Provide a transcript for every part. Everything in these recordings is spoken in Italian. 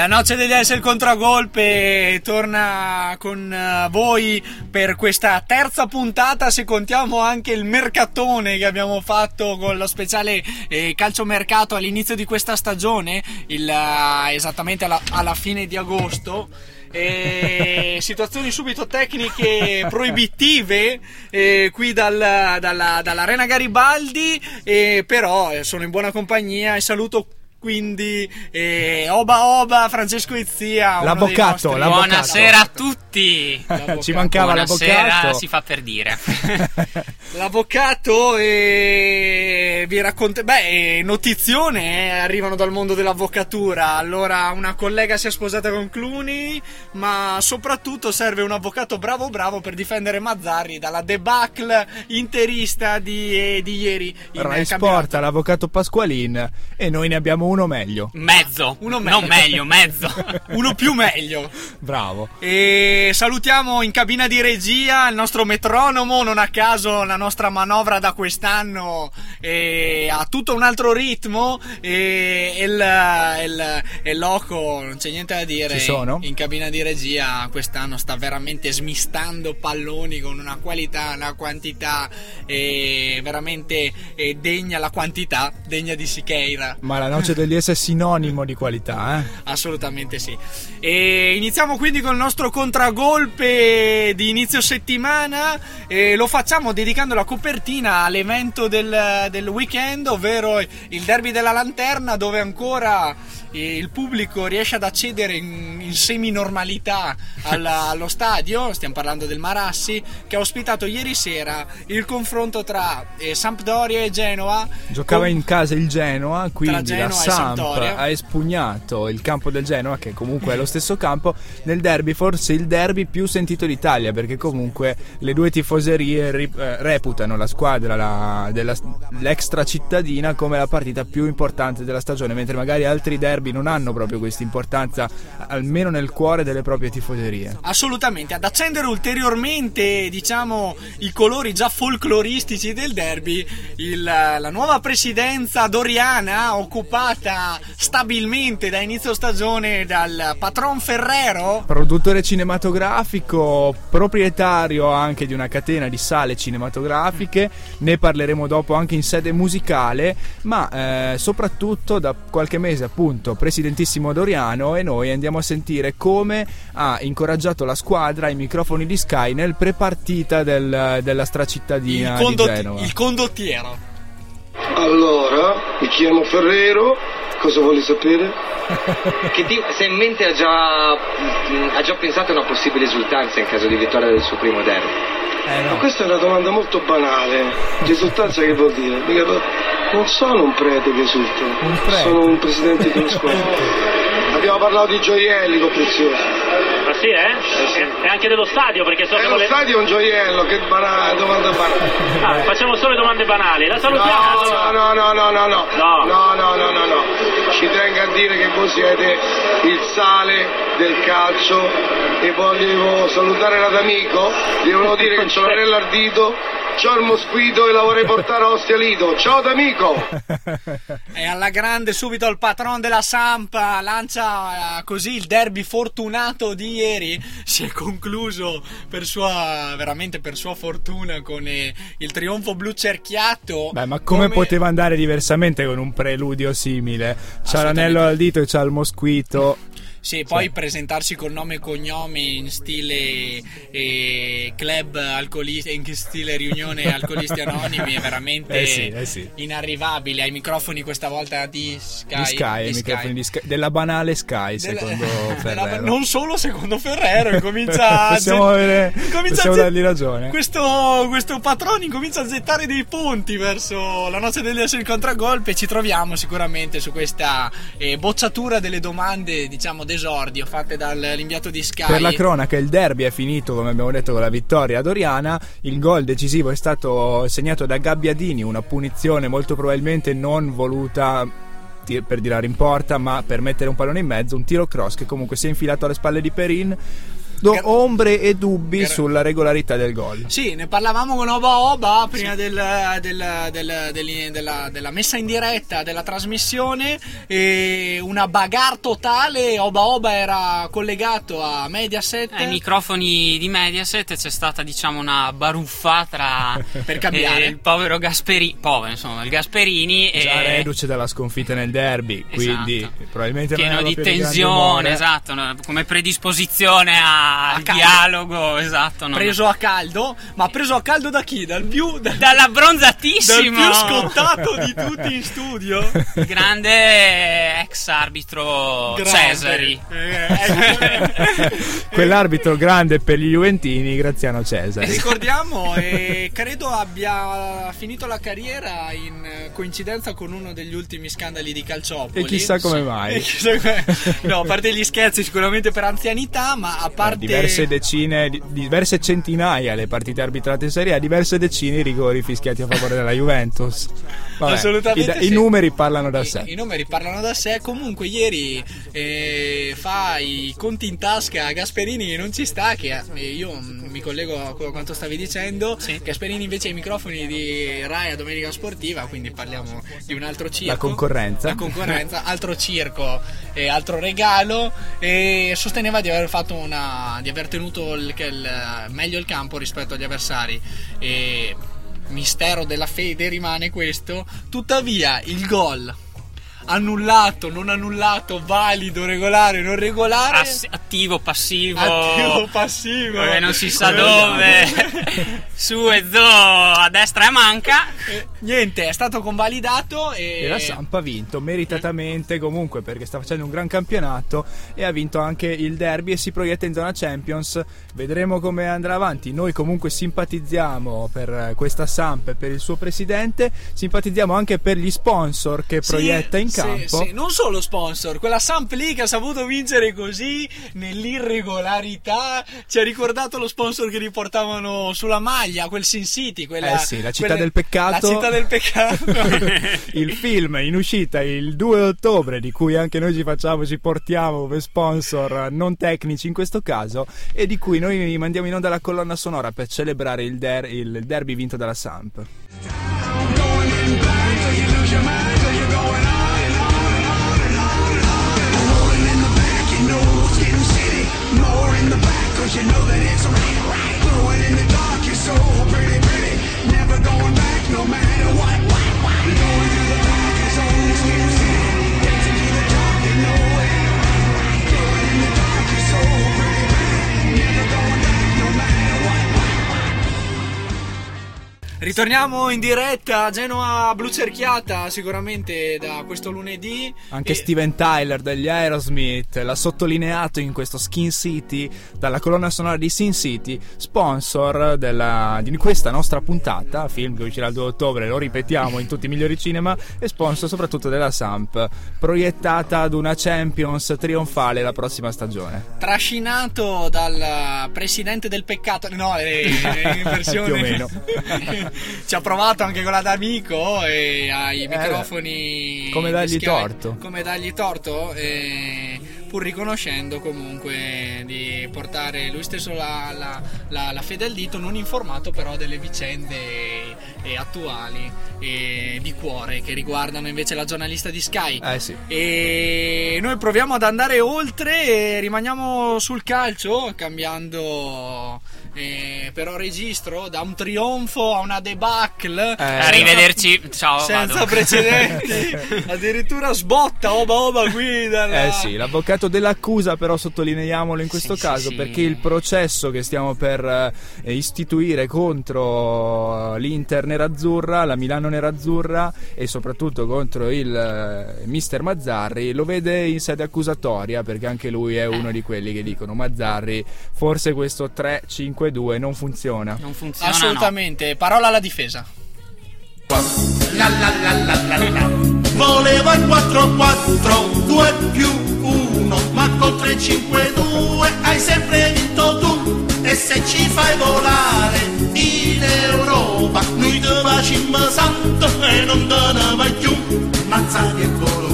La noce degli S il contragolpe torna con eh, voi per questa terza puntata se contiamo anche il mercatone che abbiamo fatto con lo speciale eh, calciomercato all'inizio di questa stagione, il, eh, esattamente alla, alla fine di agosto. E situazioni subito tecniche proibitive eh, qui dal, dalla, dall'Arena Garibaldi, eh, però eh, sono in buona compagnia e saluto quindi eh, Oba Oba Francesco Izzia l'avvocato, nostri... l'avvocato. Buonasera a tutti. Ci mancava Buonasera, l'avvocato. si fa per dire. L'avvocato e vi racconta beh notizione eh, arrivano dal mondo dell'avvocatura. Allora una collega si è sposata con Clooney ma soprattutto serve un avvocato bravo bravo per difendere Mazzarri dalla debacle interista di, di ieri in Rai. Sport l'avvocato Pasqualin e noi ne abbiamo uno meglio mezzo Uno meglio. non meglio mezzo uno più meglio bravo E salutiamo in cabina di regia il nostro metronomo, non a caso la nostra manovra da quest'anno ha tutto un altro ritmo e il, il, il loco, non c'è niente da dire, Ci sono? in cabina di regia quest'anno sta veramente smistando palloni con una qualità, una quantità veramente degna la quantità, degna di Siqueira. ma la noce degli S sinonimo di qualità eh? Assolutamente sì. E iniziamo quindi con il nostro contragolpe di inizio settimana. E lo facciamo dedicando la copertina all'evento del, del weekend, ovvero il derby della lanterna, dove ancora eh, il pubblico riesce ad accedere in, in semi-normalità alla- allo stadio. Stiamo parlando del Marassi, che ha ospitato ieri sera il confronto tra eh, Sampdoria e Genoa. Giocava con- in casa il Genoa, quindi Genoa la e Samp ha espugnato il campo del Genoa, che comunque è lo stesso campo, nel derby, forse il derby più sentito d'Italia, perché comunque le due tifoserie ri- eh, reputano la squadra la- della- l'extra cittadina come la partita più importante della stagione, mentre magari altri derby non hanno proprio questa importanza, almeno nel cuore delle proprie tifoserie. Assolutamente, ad accendere ulteriormente, diciamo, i colori già folcloristici del derby, il- la nuova presidenza doriana occupata stabilmente da inizio stagione dal patron Ferrero. Produttore cinematografico, proprietario anche di una catena di sale cinematografiche, ne parleremo dopo anche in sede musicale, ma eh, soprattutto da qualche mese appunto presidentissimo Doriano e noi andiamo a sentire come ha incoraggiato la squadra ai microfoni di Sky nel prepartita del- della Il, stracittadina di condotti- Genova. il condottiero. Allora, mi chiamo Ferrero, cosa vuole sapere? Che ti- se in mente ha già, mh, ha già pensato a una possibile esultanza in caso di vittoria del suo primo derby? Eh, Ma no. questa è una domanda molto banale. Risultanza che vuol dire? Mica non sono un prete che esulta, Un prete. sono un presidente di una squadra. Abbiamo parlato di gioielli con preziosi. Ah sì, eh? E anche dello stadio, perché so E che lo vuole... stadio è un gioiello, che banale, domanda banale. Ah, facciamo solo domande banali. La salutiamo. no, no, no, no, no, no, No. no, no, no, no, no. Ci tengo a dire che voi siete il sale del calcio e voglio salutare l'amico, gli volevo dire che c'ho l'anello ardito, c'ho il mosquito e la vorrei portare a Ostia Lido. Ciao d'amico! E alla grande subito il patron della Sampa lancia eh, così il derby fortunato di ieri si è concluso per sua veramente per sua fortuna con eh, il trionfo blu cerchiato. Beh, ma come, poteva andare diversamente con un preludio simile? C'ha l'anello al dito e c'ha il mosquito. Sì, poi presentarsi con nome e cognome in stile eh, club alcolisti, in stile riunione alcolisti anonimi è veramente Eh sì, eh sì. inarrivabile. Ai microfoni questa volta di Sky. Di Sky, i microfoni di Sky- della banale Sky, Della- secondo Ferrero. non solo secondo Ferrero, incomincia a Possiamo avere- incomincia possiamo a dargli ragione. Questo, questo patrone incomincia a gettare dei ponti verso la noce degli esseri contragolpe e ci troviamo sicuramente su questa eh, bocciatura delle domande, diciamo, d'esordio fatte dall'inviato di Sky. Per la cronaca il derby è finito, come abbiamo detto, con la vittoria doriana. Il gol decisivo è stato segnato da Gabbiadini, una punizione molto probabilmente non voluta per tirare in porta, ma per mettere un pallone in mezzo, un tiro cross che comunque si è infilato alle spalle di Perin. Do Gar- ombre e dubbi Gar- sulla regolarità del gol. Sì, ne parlavamo con Oba Oba prima del- del- del- del- della, della messa in diretta della trasmissione. E una bagarre totale. Oba Oba era collegato a Mediaset. Ai microfoni di Mediaset c'è stata diciamo una baruffa tra Per cambiare. eh, il povero Gasperini, povero insomma, il Gasperini Già e reduce dalla sconfitta nel derby, quindi Esatto. probabilmente non pieno di tensione, esatto, come predisposizione a- al caldo. dialogo, esatto, no, preso a caldo. Ma preso a caldo da chi? Dal più. dal- dalla dal bronzatissimo più scottato di tutti in studio. grande ex arbitro Grande. Cesari. Eh, Quell'arbitro grande per gli Juventini, Graziano Cesari. Ricordiamo, e credo abbia finito la carriera in eh, coincidenza con uno degli ultimi scandali di Calciopoli. E chissà come mai. Chissà come- No, a parte gli scherzi, sicuramente per anzianità, ma a parte. Diverse decine, di- diverse centinaia le partite arbitrate in Serie A, diverse decine i rigori fischiati a favore della Juventus. Vabbè, Assolutamente i, sì. i numeri parlano da I, sé. i numeri parlano da sé. Comunque, ieri eh, fa i conti in tasca a Gasperini che non ci sta. Che eh, io mm, mi collego a quanto stavi dicendo. Sì. Gasperini invece ai microfoni di Rai a Domenica Sportiva. Quindi parliamo di un altro circo. La concorrenza. La concorrenza, altro circo e altro regalo. E sosteneva di aver fatto una. Di aver tenuto il- il- meglio il campo rispetto agli avversari. E mistero della fede rimane questo. Tuttavia, il gol annullato, non annullato, valido, regolare, non regolare. Ass- attivo, passivo. Attivo, passivo. Eh, non si sa dove. Su e zo a destra e manca. Eh, niente, è stato convalidato e, E la Samp ha vinto meritatamente comunque perché sta facendo un gran campionato e ha vinto anche il derby e si proietta in zona Champions. Vedremo come andrà avanti. Noi comunque simpatizziamo per questa Samp e per il suo presidente, simpatizziamo anche per gli sponsor che Sì, proietta in sì, campo. sì, non solo sponsor, quella Samp lì che ha saputo vincere così nell'irregolarità. Ci ha ricordato lo sponsor che riportavano sulla maglia, quel Sin City. Quella, Eh sì, la città quelle- del peccato. La città del peccato. il film in uscita il 2 ottobre di cui anche noi ci facciamo ci portiamo come sponsor non tecnici in questo caso e di cui noi mandiamo in onda la colonna sonora per celebrare il, der- il derby vinto dalla Samp you know that it's really right. Throw it in the dark, you're so pretty, pretty. Never going back. Ritorniamo in diretta a Genoa blu cerchiata sicuramente da questo lunedì. anche E- Steven Tyler degli Aerosmith l'ha sottolineato in questo Skin City dalla colonna sonora di Sin City sponsor della- di questa nostra puntata film che uscirà il 2 ottobre lo ripetiamo in tutti i migliori cinema e sponsor soprattutto della Samp proiettata ad una Champions trionfale la prossima stagione trascinato dal presidente del peccato, no, in versione Più o meno. ci ha provato anche con la d'amico e ai microfoni. Eh, come dargli Sky. torto. Come dargli torto, pur riconoscendo comunque di portare lui stesso la, la- la- la fede al dito, non informato però delle vicende attuali e di cuore che riguardano invece la giornalista di Sky. eh sì E noi proviamo ad andare oltre e rimaniamo sul calcio, cambiando eh, però registro da un trionfo a una debacle. Eh, Arrivederci. Ciao. Senza vado. precedenti, addirittura sbotta oba oba qui dalla... Eh sì, l'avvocato dell'accusa però sottolineiamolo in questo Sì, caso sì, sì. perché il processo che stiamo per eh, istituire contro eh, l'Inter nerazzurra, la Milano nerazzurra e soprattutto contro il eh, mister Mazzarri lo vede in sede accusatoria perché anche lui è uno di quelli che dicono Mazzarri forse questo 3-5-2 non funziona. Non funziona. no. Assolutamente, parola alla difesa. La la la la la la. Voleva il 4-4, 2 più 1, ma col 352 hai sempre vinto tu e se ci fai volare in Europa noi te facciamo santo e non te ne vai più Mazzari eccolo qua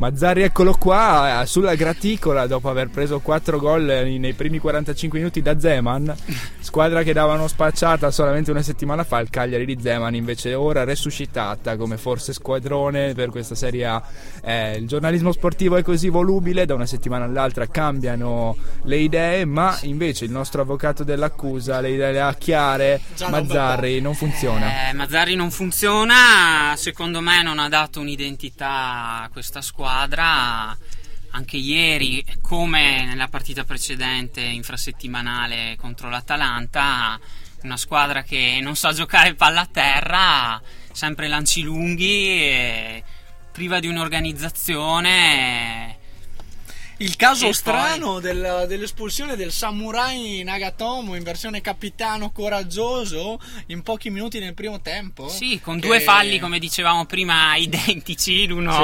Mazzari eccolo qua sulla graticola dopo aver preso 4 gol nei primi 45 minuti da Zeman, squadra che davano spacciata solamente una settimana fa, il Cagliari di Zeman invece ora resuscitata come forse squadrone per questa Serie A. Eh, il giornalismo sportivo è così volubile, da una settimana all'altra cambiano le idee, ma invece il nostro avvocato dell'accusa le idee le ha chiare, Già Mazzarri non funziona. Eh, Mazzarri non funziona, secondo me non ha dato un'identità a questa squadra. Anche ieri, come nella partita precedente infrasettimanale contro l'Atalanta, una squadra che non sa giocare palla a terra, sempre lanci lunghi, priva di un'organizzazione. Il caso E poi- strano del- dell'espulsione del samurai Nagatomo in versione capitano coraggioso in pochi minuti nel primo tempo. Sì, con che- due falli, come dicevamo prima, identici l'uno Sì,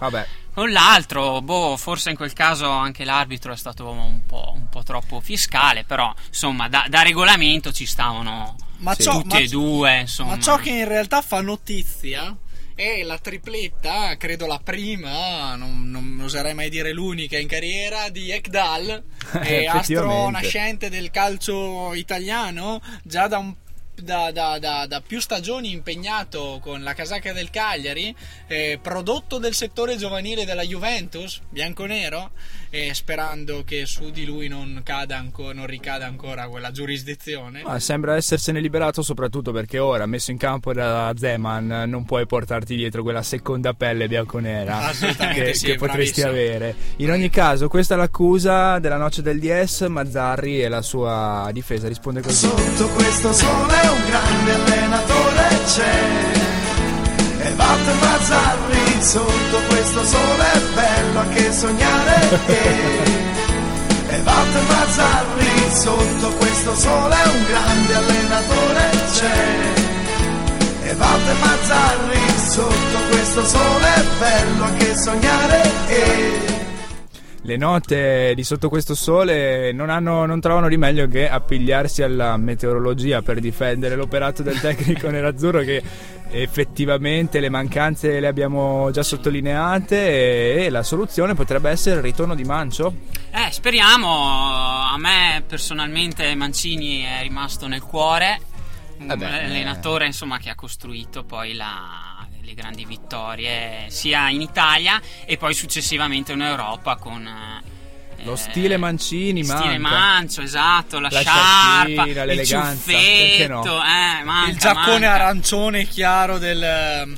vabbè. Con l'altro. Boh, forse in quel caso anche l'arbitro è stato un po', un po' troppo fiscale, però insomma, da, da regolamento ci stavano Ma tutti ciò- ma- e due. Insomma. Ma ciò che in realtà fa notizia è la tripletta, credo la prima, non, non oserei mai dire l'unica in carriera, di Ekdal, eh, astro nascente del calcio italiano, già da un da, da- da- da più stagioni impegnato con la casacca del Cagliari, eh, prodotto del settore giovanile della Juventus, bianco-nero, e sperando che su di lui non, cada anco- non ricada ancora quella giurisdizione. Ma sembra essersene liberato soprattutto perché ora, messo in campo da Zeman, non puoi portarti dietro quella seconda pelle bianconera che, sì, che potresti bravissimo. avere. In ogni caso, questa è l'accusa della noce del DS. Mazzarri e la sua difesa risponde così. Sotto questo sole un grande allenatore c'è. E Walter Mazzarri sotto questo sole è bello anche sognare E Walter Mazzarri sotto questo sole un grande allenatore c'è. E Walter Mazzarri sotto questo sole è bello anche sognare Le note di sotto questo sole non, hanno- non trovano di meglio che appigliarsi alla meteorologia per difendere l'operato del tecnico nerazzurro che effettivamente le mancanze le abbiamo già sottolineate e la soluzione potrebbe essere il ritorno di Mancio. Eh, speriamo. A me personalmente Mancini è rimasto nel cuore. Un Vabbè, allenatore insomma che ha costruito poi la- le grandi vittorie sia in Italia e poi successivamente in Europa con eh, Lo stile Mancini stile manca. mancio, esatto, la, La sciarpa, sciarpina, il l'eleganza, perché no? ciuffetto, eh, manca, il giaccone manca. arancione chiaro del,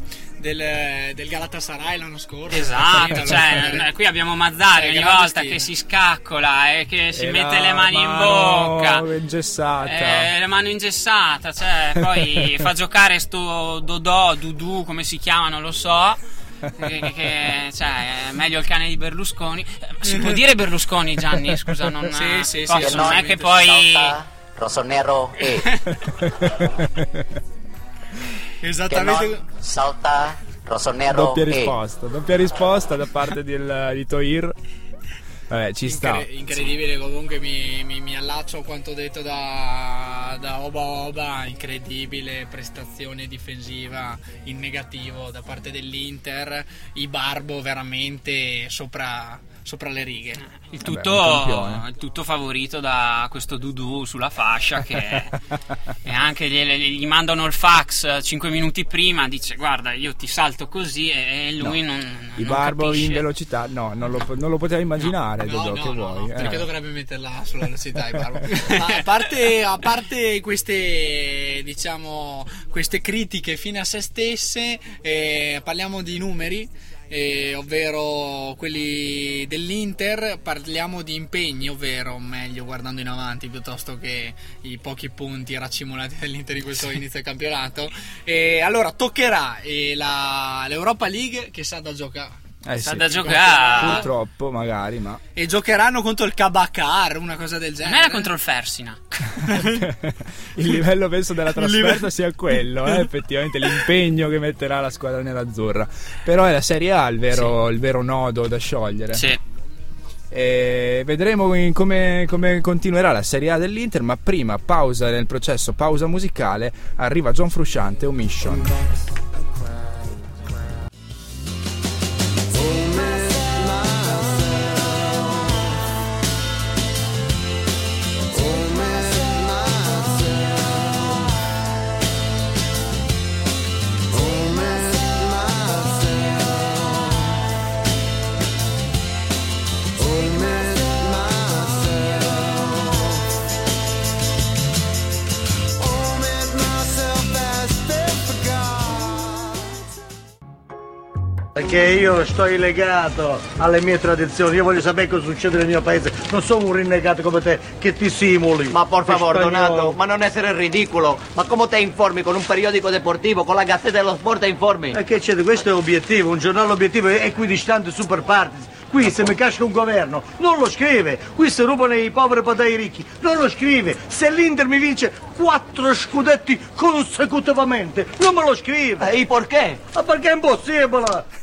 del, del Galatasaray l'anno scorso. Esatto, cioè, qui abbiamo Mazzari ogni volta stile. che si scaccola e che si E mette le mani in mano bocca. ingessata. Eh, la mano ingessata, cioè, poi fa giocare sto Dodò, Dudu, come si chiama, non lo so. Che, che- che- cioè, è meglio il cane di Berlusconi. Eh, Si può dire Berlusconi, Gianni? Scusa, non, Sì, eh, sì, sì, posso, non è che poi. Salta, Rossonero E. Che Esattamente. non salta, Rossonero Doppia E. risposta, doppia risposta da parte del- di Toir. Vabbè, ci sta. Incre- incredibile, comunque mi, mi- mi allaccio a quanto detto da, da Oba Oba. Incredibile prestazione difensiva in negativo da parte dell'Inter. I Barbo veramente sopra, sopra le righe. Il Vabbè, tutto, campione. il tutto favorito da questo Dudu sulla fascia che anche gli, gli mandano il fax 5 minuti prima dice guarda io ti salto così e, lui non, I non Barbo capisce. in velocità, no, non lo, non lo poteva immaginare. No, Dodò, no, che no, vuoi? no, eh. perché dovrebbe metterla sulla velocità i Barbo? Ma a parte, a parte queste, diciamo, queste critiche fine a se stesse, eh, parliamo di numeri. Eh, ovvero quelli dell'Inter, parliamo di impegni, ovvero meglio guardando in avanti piuttosto che i pochi punti raccimolati dall'Inter di questo inizio del campionato. E allora toccherà eh, la- l'Europa League che sa da giocare. Eh Sa sì. da giocare Purtroppo, magari, ma E giocheranno contro il Kabakar, una cosa del non genere. era contro il Fersina il livello penso della trasferta sia quello, eh, effettivamente l'impegno che metterà la squadra nerazzurra. Però è la Serie A il vero, il vero nodo da sciogliere. sì E vedremo come, come continuerà la Serie A dell'Inter, ma prima pausa nel processo, pausa musicale, arriva John Frusciante, Omission. Perché io sto legato alle mie tradizioni, io voglio sapere cosa succede nel mio paese, non sono un rinnegato come te che ti simuli. Ma por favor, Spagnolo. Donato, ma non essere ridicolo. Ma come te informi con un periodico deportivo, con la Gazzetta dello Sport te informi? E che c'è? Questo è obiettivo, un giornale obiettivo è equidistante super partes. Qui se mi casca un governo non lo scrive, qui se rubano i poveri per dare ai ricchi, non lo scrive. Se l'Inter mi vince quattro scudetti consecutivamente, non me lo scrive. E perché? Ma perché è impossibile.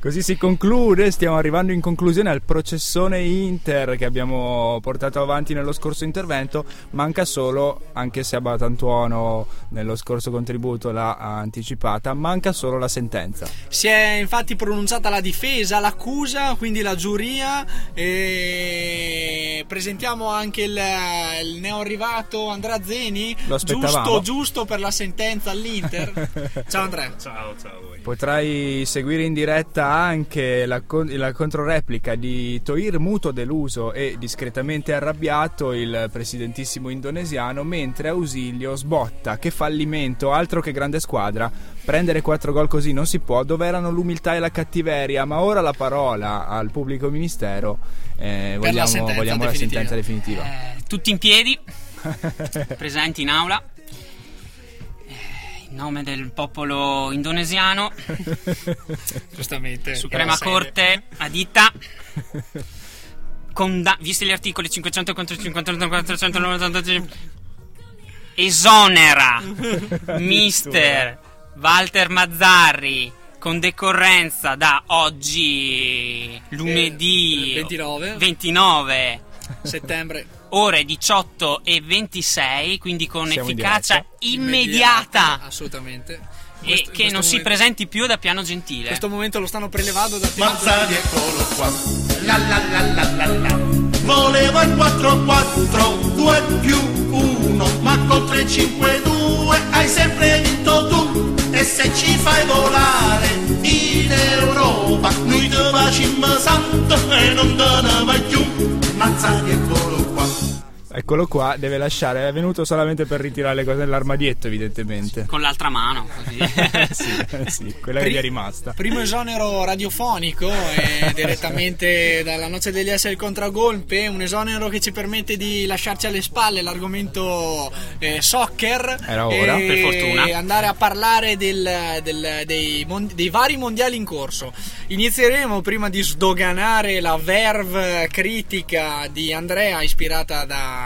Così si conclude, stiamo arrivando in conclusione al processone Inter che abbiamo portato avanti nello scorso intervento, manca solo, anche se Abatantuono nello scorso contributo l'ha anticipata, manca solo la sentenza. Si è infatti pronunciata la difesa, l'accusa, quindi la giuria e presentiamo anche il, il neoarrivato Andrea Zeni, Lo aspettavamo. giusto, giusto per la sentenza all'Inter. Ciao Andrea. Ciao, ciao a voi. Potrai seguire in diretta anche la, la controreplica di Toir Muto deluso e discretamente arrabbiato il presidentissimo indonesiano, mentre Ausilio sbotta. Che fallimento, altro che grande squadra. Prendere quattro gol così non si può, dove erano l'umiltà e la cattiveria, ma ora la parola al pubblico ministero. eh, Per la vogliamo sentenza vogliamo la definitiva. sentenza definitiva. Eh, tutti in piedi, presenti in aula. In nome del popolo indonesiano, Giustamente. Suprema. Corte, Adita, conda- visti gli articoli 500 contro 50 493, esonera mister Walter Mazzarri con decorrenza da oggi lunedì Eh, 29. 29 settembre ore 18 e 26 quindi con Siamo efficacia diretta. immediata. Assolutamente. E Questo- che questo non si momento- presenti più da piano gentile. In questo momento lo stanno prelevando da Mazzari eccolo qua. La la la la la la. Voleva il 4-4 2 più 1 Ma col 3-5-2 hai sempre vinto tu. E se ci fai volare in Europa Noi te facciamo santo e non te ne vai più. Mazzari eccolo qua Eccolo qua, deve lasciare, è venuto solamente per ritirare le cose nell'armadietto evidentemente. con l'altra mano così. sì, sì, quella che Pri- gli è rimasta. Primo esonero radiofonico eh, direttamente dalla noce degli S il contragolpe, un esonero che ci permette di lasciarci alle spalle l'argomento eh, soccer Era ora, e per fortuna. andare a parlare del- del- dei, mon- dei vari mondiali in corso. Inizieremo prima di sdoganare la verve critica di Andrea ispirata da-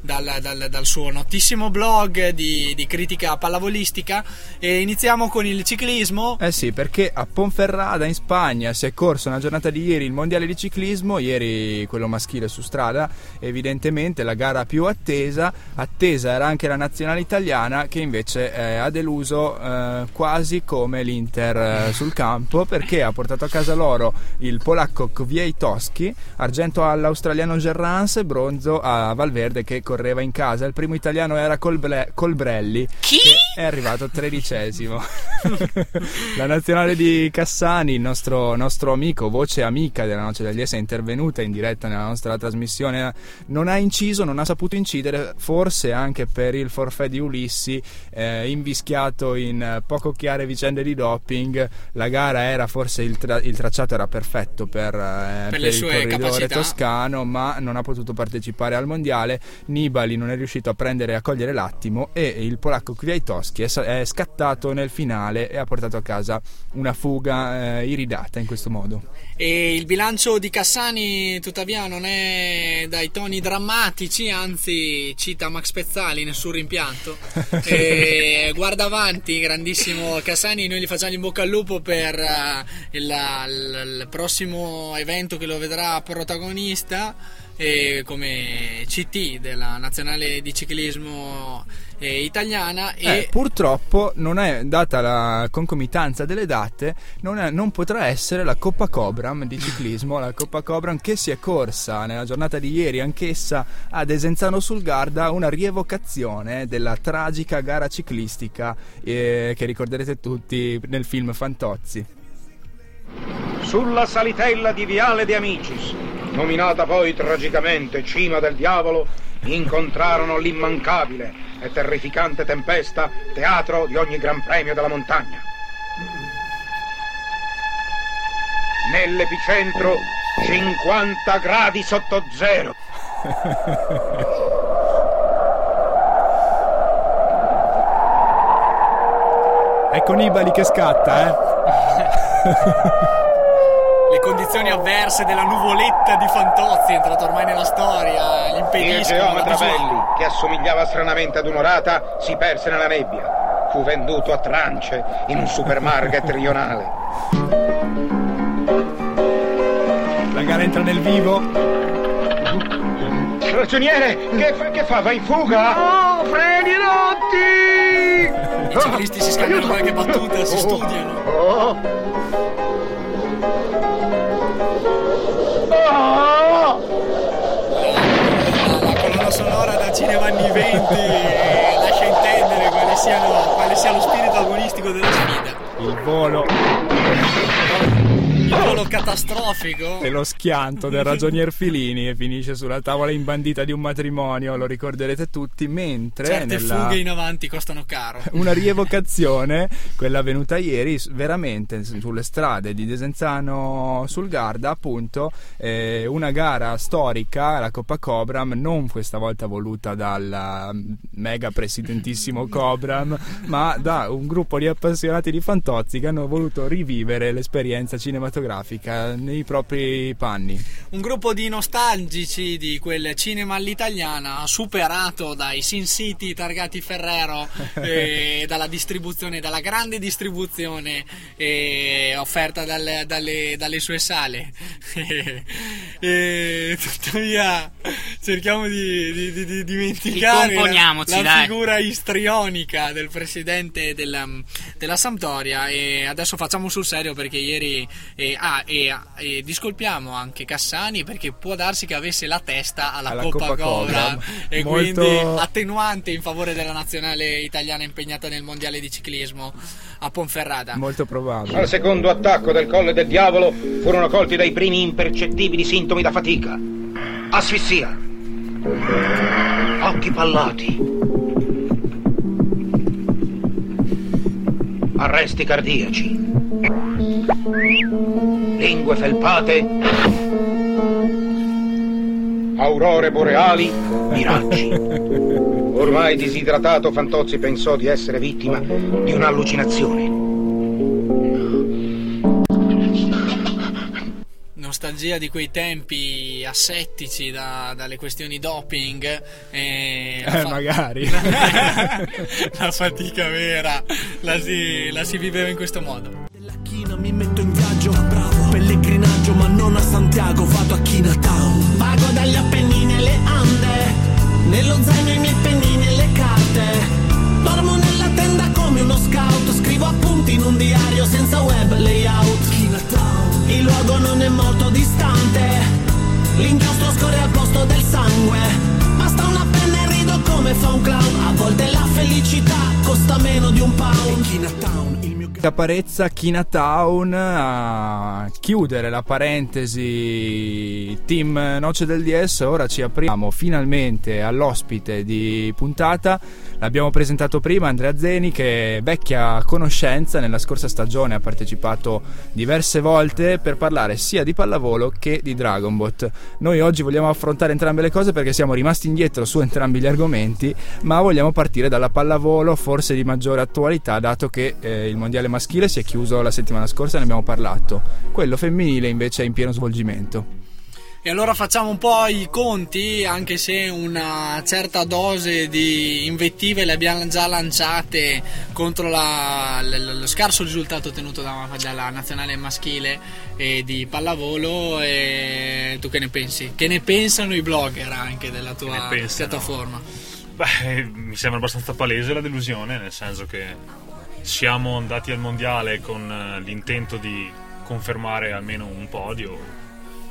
dal, dal- dal suo notissimo blog di, di critica pallavolistica e iniziamo con il ciclismo. Eh sì, perché a Ponferrada in Spagna si è corso una giornata di ieri il mondiale di ciclismo, ieri quello maschile su strada, evidentemente la gara più attesa, attesa era anche la nazionale italiana che invece eh, ha deluso eh, quasi come l'Inter eh, sul campo perché ha portato a casa l'oro il polacco Kwiatkowski, argento all'australiano Gerrans e bronzo a Valverde che correva in casa, il primo italiano era Colble- Colbrelli Chi? che è arrivato tredicesimo. la nazionale di Cassani, il nostro, nostro amico, voce amica della Noce degli S, è intervenuta in diretta nella nostra trasmissione. Non ha inciso, non ha saputo incidere, forse anche per il forfè di Ulissi, eh, invischiato in poco chiare vicende di doping. La gara era forse il, tra- il tracciato era perfetto per, eh, Per per il corridore capacità. toscano, ma non ha potuto partecipare al mondiale. Quale Nibali non è riuscito a prendere e a cogliere l'attimo e il polacco Kwiatkowski è, scattato nel finale e ha portato a casa una fuga eh, iridata in questo modo. E il bilancio di Cassani, tuttavia, non è dai toni drammatici, anzi, cita Max Pezzali nel suo rimpianto. Guarda avanti, grandissimo Cassani. Noi gli facciamo in bocca al lupo per eh, il, il- il prossimo evento che lo vedrà protagonista. Eh, come CT della nazionale di ciclismo eh, italiana e Eh, purtroppo non è data la concomitanza delle date, non, è- non potrà essere la Coppa Cobram di ciclismo, la Coppa Cobram che si è corsa nella giornata di ieri anch'essa a Desenzano sul Garda, una rievocazione della tragica gara ciclistica eh, che ricorderete tutti nel film Fantozzi. Sulla salitella di Viale de Amicis, nominata poi tragicamente Cima del Diavolo, incontrarono l'immancabile e terrificante tempesta, teatro di ogni gran premio della montagna. Nell'epicentro 50 gradi sotto zero. Ecco Nibali che scatta, eh. le condizioni avverse della nuvoletta di Fantozzi è entrato ormai nella storia, gli Il impediscono la geometra. Belli, che assomigliava stranamente ad un'orata, si perse nella nebbia. Fu venduto a trance in un supermarket rionale. La gara entra nel vivo. Ragioniere, che fa? Che fa? Va in fuga? Oh, freni rotti! I ciclisti si scambiano qualche battuta, si studiano. Oh. La colonna sonora da cinema anni 20 eh, lascia intendere quale, siano- quale sia lo spirito agonistico della sfida. Il volo Il volo catastrofico. e lo schianto del ragionier Filini e finisce sulla tavola imbandita di un matrimonio, lo ricorderete tutti, mentre Certe nella... fughe in avanti costano caro. una rievocazione, quella avvenuta ieri, veramente sulle strade di Desenzano sul Garda, appunto, eh, una gara storica, la Coppa Cobram, non questa volta voluta dal mm, mega presidentissimo Cobram, ma da un gruppo di appassionati di Fantozzi che hanno voluto rivivere l'esperienza cinematografica nei propri panni. Un gruppo di nostalgici di quel cinema all'italiana superato dai Sin City targati Ferrero e dalla distribuzione, dalla grande distribuzione eh, offerta dalle, dalle- dalle sue sale. e tuttavia cerchiamo di, di- di- di dimenticare la, Ricomponiamoci, la dai. figura istrionica del presidente della, della Sampdoria e adesso facciamo sul serio perché ieri eh, ah, e, e discolpiamo anche Cassani perché può darsi che avesse la testa alla, Alla Coppa Coppa Cobra Cobra. e Molto- quindi attenuante in favore della nazionale italiana impegnata nel mondiale di ciclismo a Ponferrada. Molto probabile. Al secondo attacco del Colle del Diavolo furono colti dai primi impercettibili sintomi da fatica. Asfissia. Occhi pallati. Arresti cardiaci. Lingue felpate. Aurore boreali. Miraggi. Ormai disidratato, Fantozzi pensò di essere vittima di un'allucinazione. Nostalgia di quei tempi assettici da- dalle questioni doping. E Eh, magari. la fatica vera la si, la si viveva in questo modo. China mi metto in non a Santiago, vado a Chinatown. Vago dagli Appennini alle Ande, nello zaino i miei pennini e le carte. Dormo nella tenda come uno scout, scrivo appunti in un diario senza web layout. Chinatown, il luogo non è molto distante, l'inchiostro scorre al posto del sangue. Basta una penna e rido come fa un clown, a volte la felicità costa meno di un pound. Chinatown, Caparezza China Town a chiudere la parentesi team Noce del DS ora ci apriamo finalmente all'ospite di puntata l'abbiamo presentato prima Andrea Zeni che è vecchia conoscenza nella scorsa stagione ha partecipato diverse volte per parlare sia di pallavolo che di Dragonbot noi oggi vogliamo affrontare entrambe le cose perché siamo rimasti indietro su entrambi gli argomenti ma vogliamo partire dalla pallavolo forse di maggiore attualità dato che eh, il mondiale maschile si è chiuso la settimana scorsa, ne abbiamo parlato. Quello femminile invece è in pieno svolgimento. E allora facciamo un po' i conti, anche se una certa dose di invettive le abbiamo già lanciate contro la, lo scarso risultato ottenuto da, dalla nazionale maschile e di pallavolo. E tu che ne pensi? Che ne pensano i blogger anche della tua piattaforma? Beh, mi sembra abbastanza palese la delusione, nel senso che siamo andati al mondiale con eh, l'intento di confermare almeno un podio,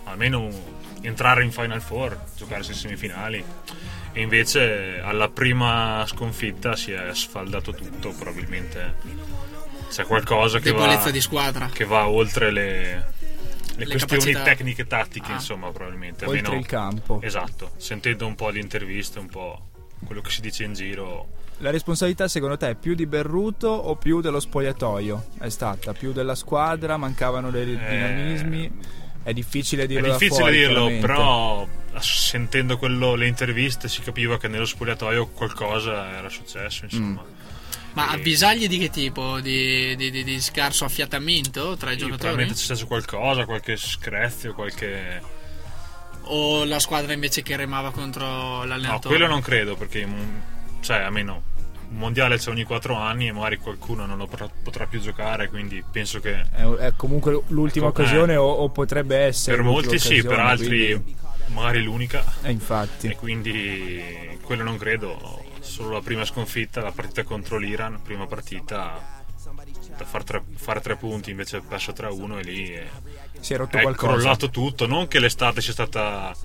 almeno entrare in Final Four, giocare le semifinali. E invece alla prima sconfitta si è sfaldato tutto, probabilmente c'è qualcosa che va, che va, oltre le, le, le questioni capacità. tecniche e tattiche, ah. insomma, probabilmente. Oltre Almeno, il campo. Esatto, sentendo un po' di interviste, un po' quello che si dice in giro la responsabilità secondo te è più di Berruto o più dello spogliatoio? È stata più della squadra? Mancavano dei eh... dinamismi? È difficile dirlo. È difficile fuori, dirlo, però sentendo quello, le interviste si capiva che nello spogliatoio qualcosa era successo, insomma. Mm. Ma avvisaglie di che tipo? Di, di, di, di scarso affiatamento tra i sì, giocatori? Probabilmente c'è stato qualcosa, qualche screzio, qualche. O la squadra invece che remava contro l'allenatore? No, quello non credo, perché cioè a meno un mondiale c'è ogni 4 anni e magari qualcuno non lo potrà più giocare quindi penso che è, è comunque l'ultima ecco, occasione eh, o, o, potrebbe essere per molti sì per altri quindi... magari l'unica. E infatti. E quindi quello non credo solo la prima sconfitta la partita contro l'Iran prima partita da far tre, fare tre punti invece ha perso 3-1 e lì è, si è rotto è qualcosa. crollato tutto non che l'estate sia stata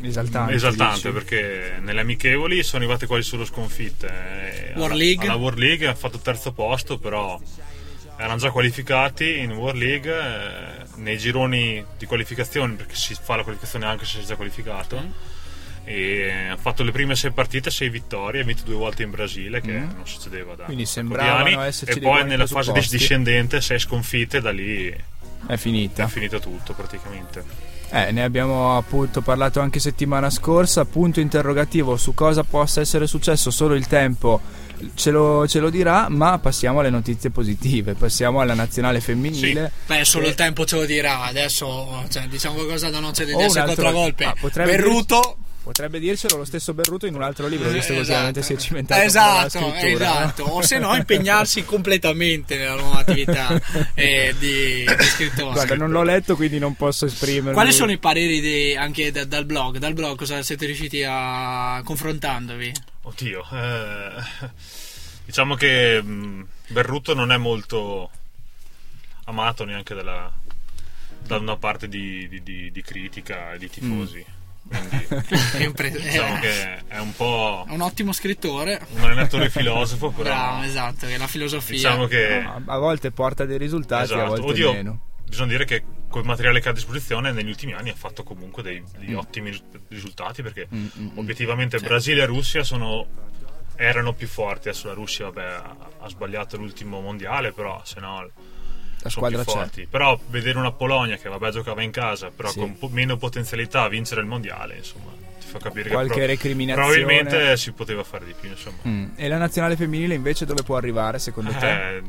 esaltante, esaltante perché nelle amichevoli sono arrivate quasi solo sconfitte. Eh, War alla, League. Alla War League hanno fatto terzo posto, però erano già qualificati in War League eh, nei gironi di qualificazione, perché si fa la qualificazione anche se si è già qualificato. Mm. E hanno fatto le prime sei partite, sei vittorie, ha vinto due volte in Brasile, che mm. non succedeva da Quindi sembravano esserci E poi nella fase discendente, sei sconfitte, da lì è finita. È finito tutto praticamente. Eh, ne abbiamo appunto parlato anche settimana scorsa, punto interrogativo su cosa possa essere successo, solo il tempo ce lo, ce lo dirà, ma passiamo alle notizie positive, passiamo alla nazionale femminile. Sì. Beh, solo il tempo ce lo dirà, adesso cioè, diciamo qualcosa da non c'è di essere contragolpe. Ah, Berruto... Potrebbe dircelo lo stesso Berruto in un altro libro, visto che esatto. si è cimentato esatto, esatto. o se no impegnarsi completamente nella nuova attività eh, di, di scrittore. Guarda, non l'ho letto, quindi non posso esprimermi. Quali sono i pareri di, anche da, dal blog? Dal blog cosa siete riusciti a confrontandovi? Oddio, eh, diciamo che mh, Berruto non è molto amato neanche dalla, da una parte di, di, di, di critica e di tifosi. Mm quindi diciamo che è un po' un ottimo scrittore un allenatore filosofo però Bravo, esatto che è la filosofia diciamo che a volte porta dei risultati esatto. a volte Oddio, meno bisogna dire che col materiale che ha a disposizione negli ultimi anni ha fatto comunque dei, degli mm. ottimi risultati perché mm, mm, mm. obiettivamente sì. Brasile e Russia sono, erano più forti adesso la Russia vabbè, ha, ha sbagliato l'ultimo mondiale però se no la squadra c'è. Forti. Però vedere una Polonia che vabbè giocava in casa, però sì. con po- meno potenzialità a vincere il mondiale, insomma, ti fa capire Qualche che pro- recriminazione. probabilmente si poteva fare di più, insomma. Mm. E la nazionale femminile invece dove può arrivare secondo eh, te?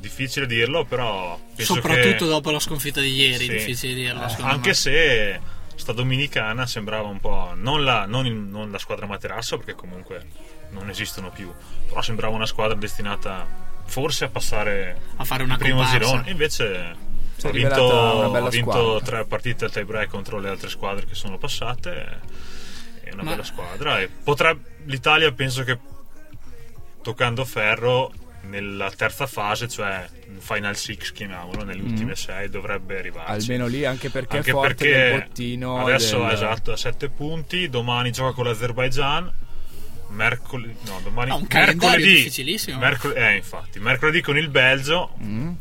Difficile dirlo, però soprattutto che... dopo la sconfitta di ieri, sì. difficile dirlo. Eh, anche me. se sta dominicana sembrava un po' non la, non, il, non la squadra materasso perché comunque non esistono più, però sembrava una squadra destinata forse a passare a fare una primo comparsa. girone. Invece ha vinto, ha vinto tre partite al tie break contro le altre squadre che sono passate. È una Ma... bella squadra. E potrebbe, l'Italia penso che toccando ferro nella terza fase, cioè Final Six chiamiamolo, nelle ultime mm. sei dovrebbe arrivare. Almeno lì anche perché anche è forte perché bottino adesso del... esatto a 7 punti, domani gioca con l'Azerbaijan mercoledì, no, domani, Ah, un mercoledì, difficilissimo. mercol- eh, infatti, mercoledì con il Belgio, Mm.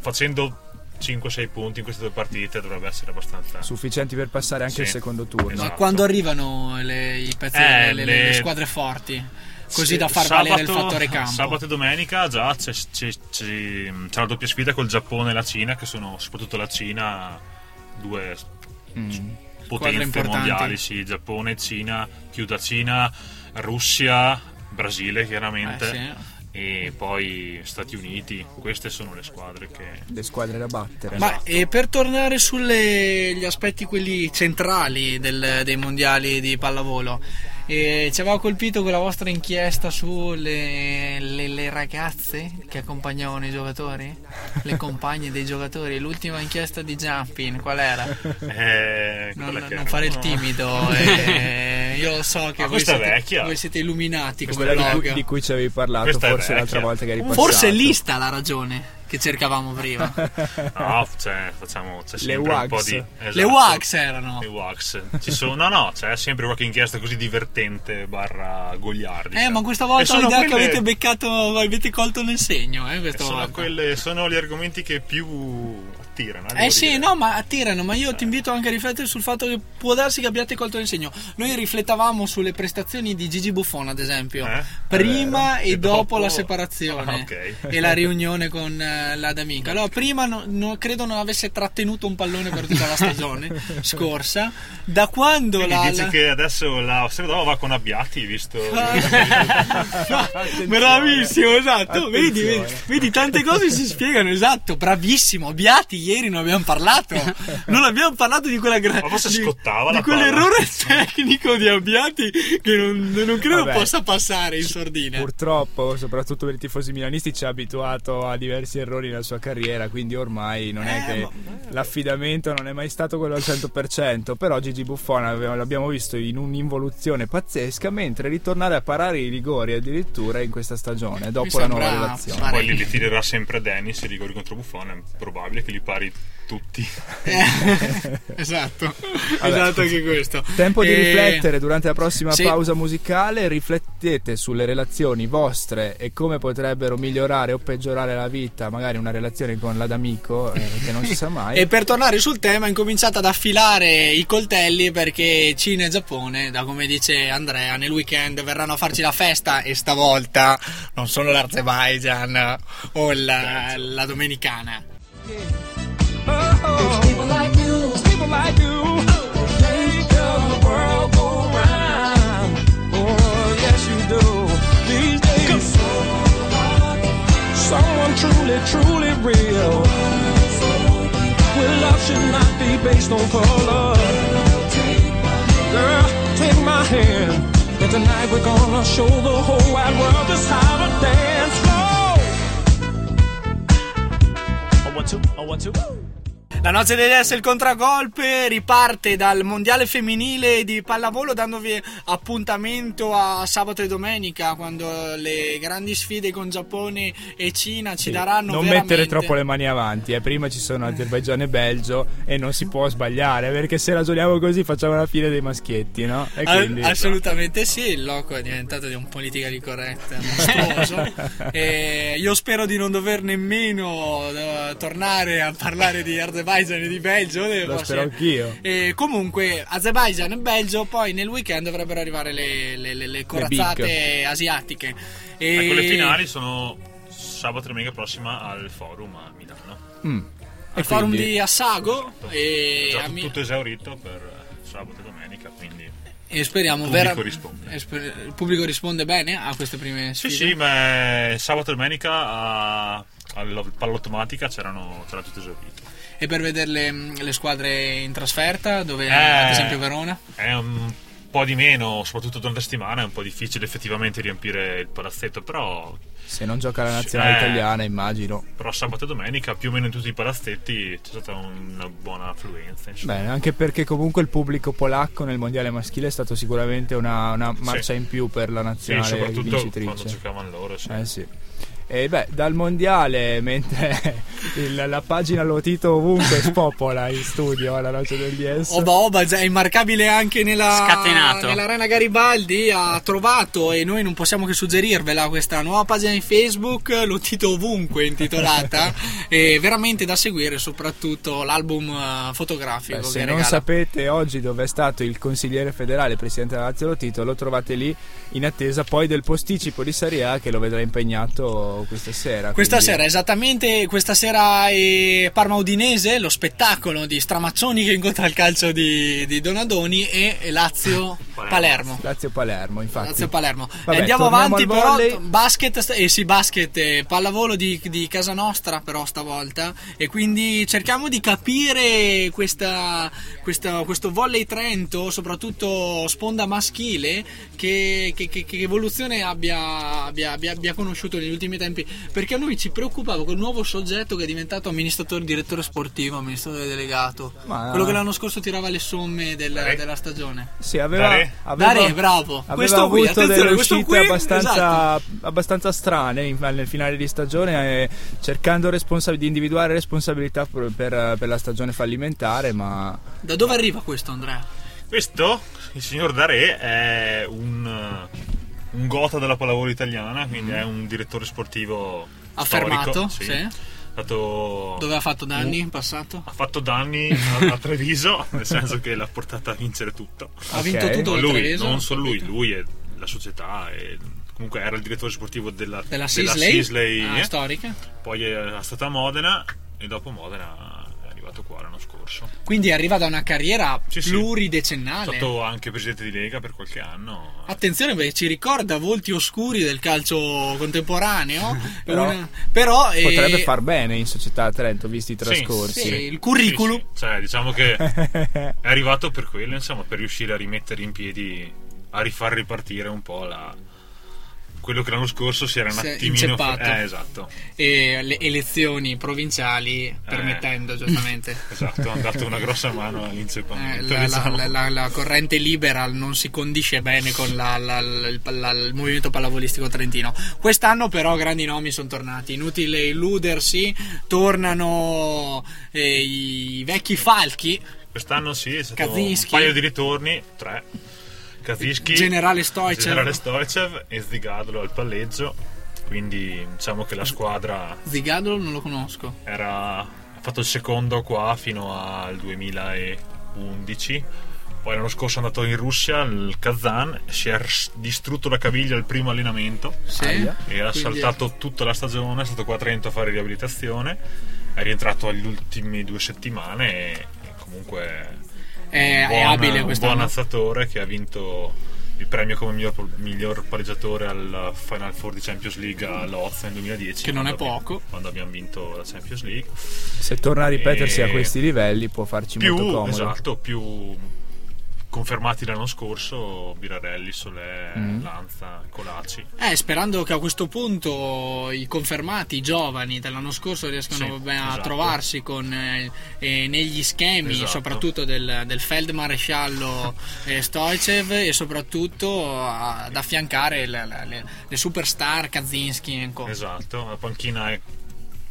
facendo 5-6 punti in queste due partite dovrebbe essere abbastanza Sufficienti per passare anche Sì. il secondo turno. Ma Esatto. quando arrivano le, i pezzi, Eh, le, le- le- squadre forti? Così Sì, da far valere il fattore campo. Sabato e domenica già c'è, c'è- c'è- c'è la doppia sfida col Giappone e la Cina, che sono soprattutto la Cina, due Mm. Potenze mondiali, sì, Giappone, Cina, più da Cina, Russia, Brasile chiaramente. Eh, sì. E poi Stati Uniti, queste sono le squadre che Le squadre da battere. Ma e per tornare sugli aspetti quelli centrali del- dei mondiali di pallavolo, eh, ci aveva colpito quella vostra inchiesta sulle le, le ragazze che accompagnavano i giocatori? Le compagne dei giocatori? L'ultima inchiesta di Jumping, qual era? Eh, Non, non fare il timido, io so che Ma voi questa siete, voi siete illuminati come Quella di cui, blog. di cui ci avevi parlato Questa forse l'altra volta che eri passato. Forse lì sta la ragione che cercavamo prima. No, cioè, facciamo c'è Le sempre un po' wax. di Le esatto. wax erano. Le wax. Ci sono, no, no, c'è sempre qualche inchiesta così divertente barra goliardica. Eh, ma questa volta l'idea che quelle- avete beccato, avete colto nel segno, eh, questa sono, quelle- sono gli argomenti che più attirano. Eh devo sì, dire. no, ma attirano, ma io ti invito anche a riflettere sul fatto che può darsi che abbiate colto nel segno. Noi riflettavamo sulle prestazioni di Gigi Buffon, ad esempio, Eh? prima È e dopo, dopo- la separazione Ah, ok. e la riunione con eh, la D'Amica. Allora, prima no- no- credo non avesse trattenuto un pallone per tutta la stagione scorsa. Da quando Quindi la, dici la- che adesso la Serodova va con Abbiati, visto... Bravissimo, esatto. Vedi, vedi, vedi, tante cose si spiegano, esatto. Bravissimo. Abbiati, ieri non abbiamo parlato. Non abbiamo parlato di quella gra- Ma forse di, scottava di quell'errore tecnico di Abbiati che non, non credo Vabbè. possa passare in sordina. Purtroppo, soprattutto per i tifosi milanisti, ci ha abituato a diversi errori nella sua carriera, quindi ormai non è Eh, che ma- l'affidamento non è mai stato quello al 100%, però Gigi Buffon l'abbiamo visto in un'involuzione pazzesca, mentre ritornare a parare i rigori addirittura in questa stagione, dopo la nuova relazione. Poi li, tirerà sempre Dennis i rigori contro Buffon, è probabile che li pari tutti. Eh, esatto, Vabbè. esatto anche questo. Tempo di E- riflettere durante la prossima Sì. pausa musicale, riflettete sulle relazioni vostre e come potrebbero migliorare o peggiorare la vita, magari una relazione con l'adamico, eh, che non si sa mai. E per tornare sul tema, incominciate ad affilare i coltelli perché Cina e Giappone, da come dice Andrea, nel weekend verranno a farci la festa e stavolta non solo l'Azerbaijan o la, la Domenicana. Truly, truly real. Well, love should not be based on color. Girl, take my hand. And tonight we're gonna show the whole wide world just how to dance slow. A one, two, a one, two. La noce degli S il contragolpe riparte dal mondiale femminile di pallavolo dandovi appuntamento a sabato e domenica quando le grandi sfide con Giappone e Cina ci Sì, daranno non veramente mettere troppo le mani avanti, eh. prima ci sono Azerbaigian e Belgio e non si può sbagliare perché se ragioniamo così facciamo la fine dei maschietti, no? Quindi- assolutamente sì, il loco è diventato di un politically correct mostruoso. e io spero di non dover nemmeno eh, tornare a parlare di Azerbaijan e di Belgio. eh, Lo spero anch'io. E comunque Azerbaijan e Belgio poi nel weekend dovrebbero arrivare le, le- le- le corazzate asiatiche. E... Ecco, le finali sono sabato e domenica prossima al forum a Milano. Mm. al E forum quindi- di Assago e, Già a Mi- tutto esaurito per eh, sabato e domenica, quindi e speriamo il pubblico vera- risponde. e sper- il pubblico risponde bene a queste prime Sì, sfide. sì, ma sabato e domenica a, alla pallottomatica c'erano, c'era tutto esaurito. E per vedere le, le squadre in trasferta, dove Eh, ad esempio Verona? È un po' di meno, soprattutto durante la settimana, è un po' difficile effettivamente riempire il palazzetto, però, Se non gioca la nazionale Eh. italiana, immagino. però sabato e domenica più o meno in tutti i palazzetti c'è stata una buona affluenza. insomma. Bene, anche perché comunque il pubblico polacco nel mondiale maschile è stato sicuramente una, una marcia Sì. in più per la Sì, nazionale soprattutto vincitrice. quando giocavano loro. Sì. Eh sì. E beh, dal mondiale, mentre il- la pagina Lotito ovunque spopola in studio alla noce del DS. Oba Oba è immarcabile anche nella, nell'arena Garibaldi ha trovato e noi non possiamo che suggerirvela questa nuova pagina in Facebook Lotito ovunque intitolata e veramente da seguire soprattutto l'album eh, fotografico Beh, che se non regala. sapete oggi dove è stato il consigliere federale presidente della Lazio Lotito, lo trovate lì in attesa poi del posticipo di Serie A che lo vedrà impegnato questa sera. Questa quindi- sera, esattamente questa sera è Parma Udinese, lo spettacolo di Stramazzoni che incontra il calcio di, di Donadoni e Lazio Palermo. Lazio Palermo, infatti. Lazio Palermo. Vabbè, Andiamo torniamo avanti, però. Basket, eh sì, basket, eh, pallavolo di, di casa nostra, però stavolta. E quindi cerchiamo di capire questa, questa- questo volley Trento, soprattutto sponda maschile, che, che- che- che evoluzione abbia, abbia- abbia- abbia conosciuto negli ultimi tempi. Perché a noi ci preoccupava quel nuovo soggetto che è diventato amministratore, direttore sportivo, amministratore delegato. Ma- Quello che l'anno scorso tirava le somme del- della stagione. Sì, aveva, Dare? aveva, Dare, bravo. aveva Questo qui, avuto delle uscite qui, abbastanza, esatto. abbastanza strane in- nel finale di stagione, eh, cercando responsa- di individuare responsabilità per, per- per la stagione fallimentare, ma Da dove arriva questo, Andrea? Questo, il signor Daré, è un, un gota della pallavolo italiana, quindi è un direttore sportivo Affermato, storico, sì. È stato Dove ha fatto danni in passato? ha fatto danni a, a Treviso, nel senso che l'ha portata a vincere tutto. Ha vinto tutto lui, Treviso? Non solo lui, lui e la società. E comunque era il direttore sportivo della, Della della Sisley? Sisley, Ah, eh. storica. Poi è stata a Modena e dopo Modena arrivato qua l'anno scorso. Quindi arriva da una carriera Sì, sì. È pluridecennale. stato anche presidente di Lega per qualche anno. Attenzione perché ci ricorda volti oscuri del calcio contemporaneo. Però- Una- però, eh, potrebbe far bene in società a Trento, visti i trascorsi. sì, il curriculum. Sì, sì. Cioè, diciamo che è arrivato per quello, insomma, per riuscire a rimettere in piedi, a rifar ripartire un po' la... quello che l'anno scorso si era un attimino... inceppato. Eh, esatto. E le elezioni provinciali permettendo, giustamente. Esatto, ha dato una grossa mano Eh, all'inceppamento. la, la- diciamo. la- la- la corrente liberal non si condisce bene con il, il movimento pallavolistico trentino. Quest'anno, però, grandi nomi sono tornati. Inutile illudersi, tornano eh, i vecchi falchi. Quest'anno sì, è stato un paio di ritorni, tre. Kaczynski, Generale Stoicev. Generale Stoicev e Zigadlo al palleggio. Quindi diciamo che la squadra Zigadolo non lo conosco. era, ha fatto il secondo qua fino al 2011. Poi l'anno scorso è andato in Russia, al Kazan, si è distrutto la caviglia al primo allenamento Sì. e ha Quindi- saltato tutta la stagione, è stato qua a Trento a fare riabilitazione, è rientrato agli ultimi due settimane e comunque È, un è buon- abile un quest'anno. buon alzatore che ha vinto il premio come miglior, miglior pareggiatore al Final Four di Champions League a Lozza nel 2010 Che non è quando abbiamo- poco. quando abbiamo vinto la Champions League Se torna a ripetersi E- a questi livelli può farci più, molto comodo. esatto, più confermati l'anno scorso Birarelli, Solè, Mm. Lanza, Colaci Eh, sperando che a questo punto i confermati, i giovani dell'anno scorso riescano Sì, a esatto. trovarsi con, eh, negli schemi, Esatto. soprattutto del, del feldmaresciallo eh, Stoicev e soprattutto ad affiancare le, le- le- superstar Kaczynski e co. Esatto, la panchina è